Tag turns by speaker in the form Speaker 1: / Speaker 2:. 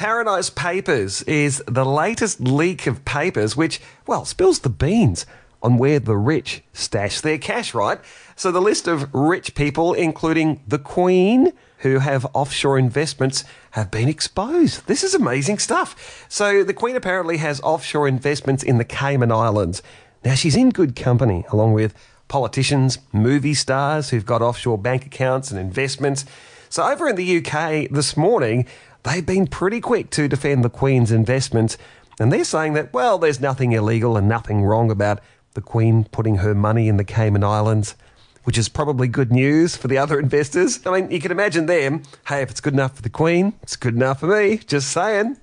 Speaker 1: Paradise Papers is the latest leak of papers which, well, spills the beans on where the rich stash their cash, right? So the list of rich people, including the Queen, who have offshore investments, have been exposed. This is amazing stuff. So the Queen apparently has offshore investments in the Cayman Islands. Now she's in good company, along with politicians, movie stars who've got offshore bank accounts and investments. So over in the UK this morning, they've been pretty quick to defend the Queen's investments. And they're saying that, well, there's nothing illegal and nothing wrong about the Queen putting her money in the Cayman Islands, which is probably good news for the other investors. I mean, you can imagine them. Hey, if it's good enough for the Queen, it's good enough for me. Just saying.